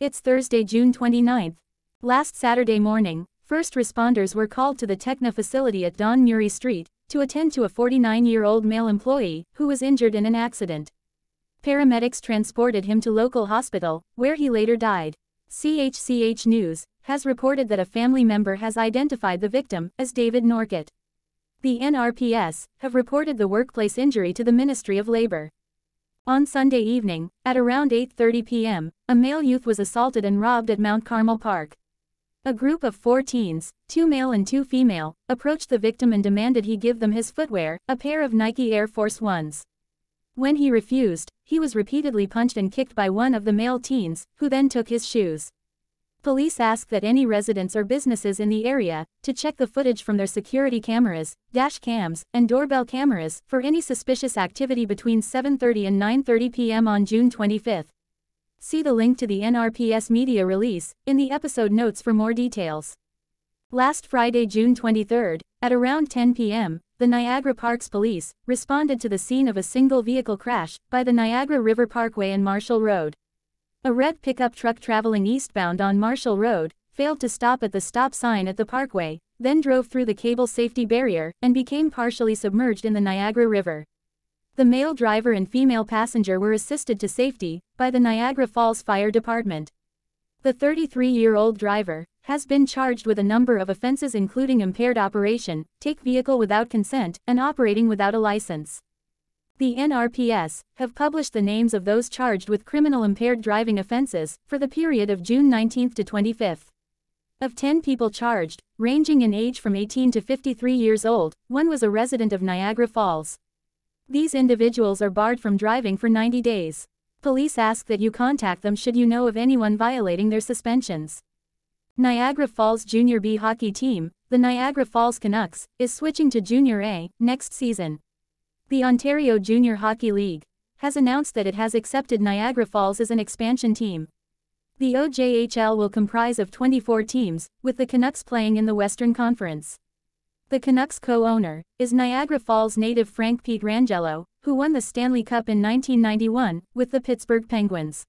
It's Thursday, June 29th. Last Saturday morning, first responders were called to the Techna facility at Don Murray Street to attend to a 49 year old male employee who was injured in an accident. Paramedics transported him to local hospital, where he later died. CHCH News has reported that a family member has identified the victim as David Norcott. The NRPS have reported the workplace injury to the Ministry of Labor. On Sunday evening, at around 8.30 p.m., a male youth was assaulted and robbed at Mount Carmel Park. A group of four teens, two male and two female, approached the victim and demanded he give them his footwear, a pair of Nike Air Force Ones. When he refused, he was repeatedly punched and kicked by one of the male teens, who then took his shoes. Police ask that any residents or businesses in the area to check the footage from their security cameras, dash cams, and doorbell cameras for any suspicious activity between 7:30 and 9:30 p.m. on June 25. See the link to the NRPS media release in the episode notes for more details. Last Friday, June 23, at around 10 p.m., the Niagara Parks Police responded to the scene of a single vehicle crash by the Niagara River Parkway and Marshall Road. A red pickup truck traveling eastbound on Marshall Road failed to stop at the stop sign at the parkway, then drove through the cable safety barrier and became partially submerged in the Niagara River. The male driver and female passenger were assisted to safety by the Niagara Falls Fire Department. The 33-year-old driver has been charged with a number of offenses including impaired operation, take vehicle without consent, and operating without a license. The NRPS have published the names of those charged with criminal impaired driving offenses for the period of June 19 to 25. Of 10 people charged, ranging in age from 18 to 53 years old, one was a resident of Niagara Falls. These individuals are barred from driving for 90 days. Police ask that you contact them should you know of anyone violating their suspensions. Niagara Falls Junior B hockey team, the Niagara Falls Canucks, is switching to Junior A next season. The Ontario Junior Hockey League has announced that it has accepted Niagara Falls as an expansion team. The OJHL will comprise of 24 teams, with the Canucks playing in the Western Conference. The Canucks co-owner is Niagara Falls native Frank Pete Pietrangelo, who won the Stanley Cup in 1991 with the Pittsburgh Penguins.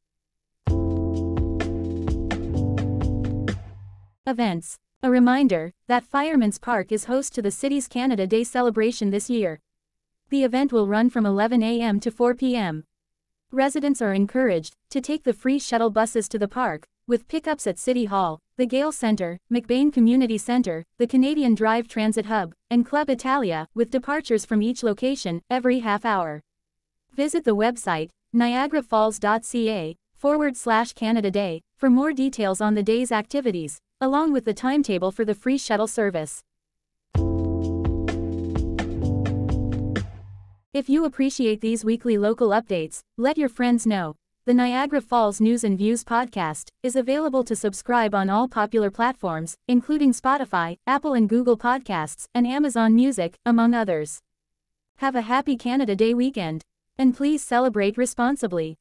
Events. A reminder that Firemen's Park is host to the city's Canada Day celebration this year. The event will run from 11 a.m. to 4 p.m. Residents are encouraged to take the free shuttle buses to the park, with pickups at City Hall, the Gale Center, MacBain Community Center, the Canadian Drive Transit Hub, and Club Italia, with departures from each location every half hour. Visit the website, niagarafalls.ca, forward slash Canada Day, for more details on the day's activities, along with the timetable for the free shuttle service. If you appreciate these weekly local updates, let your friends know. The Niagara Falls News and Views podcast is available to subscribe on all popular platforms, including Spotify, Apple and Google Podcasts, and Amazon Music, among others. Have a happy Canada Day weekend. And please celebrate responsibly.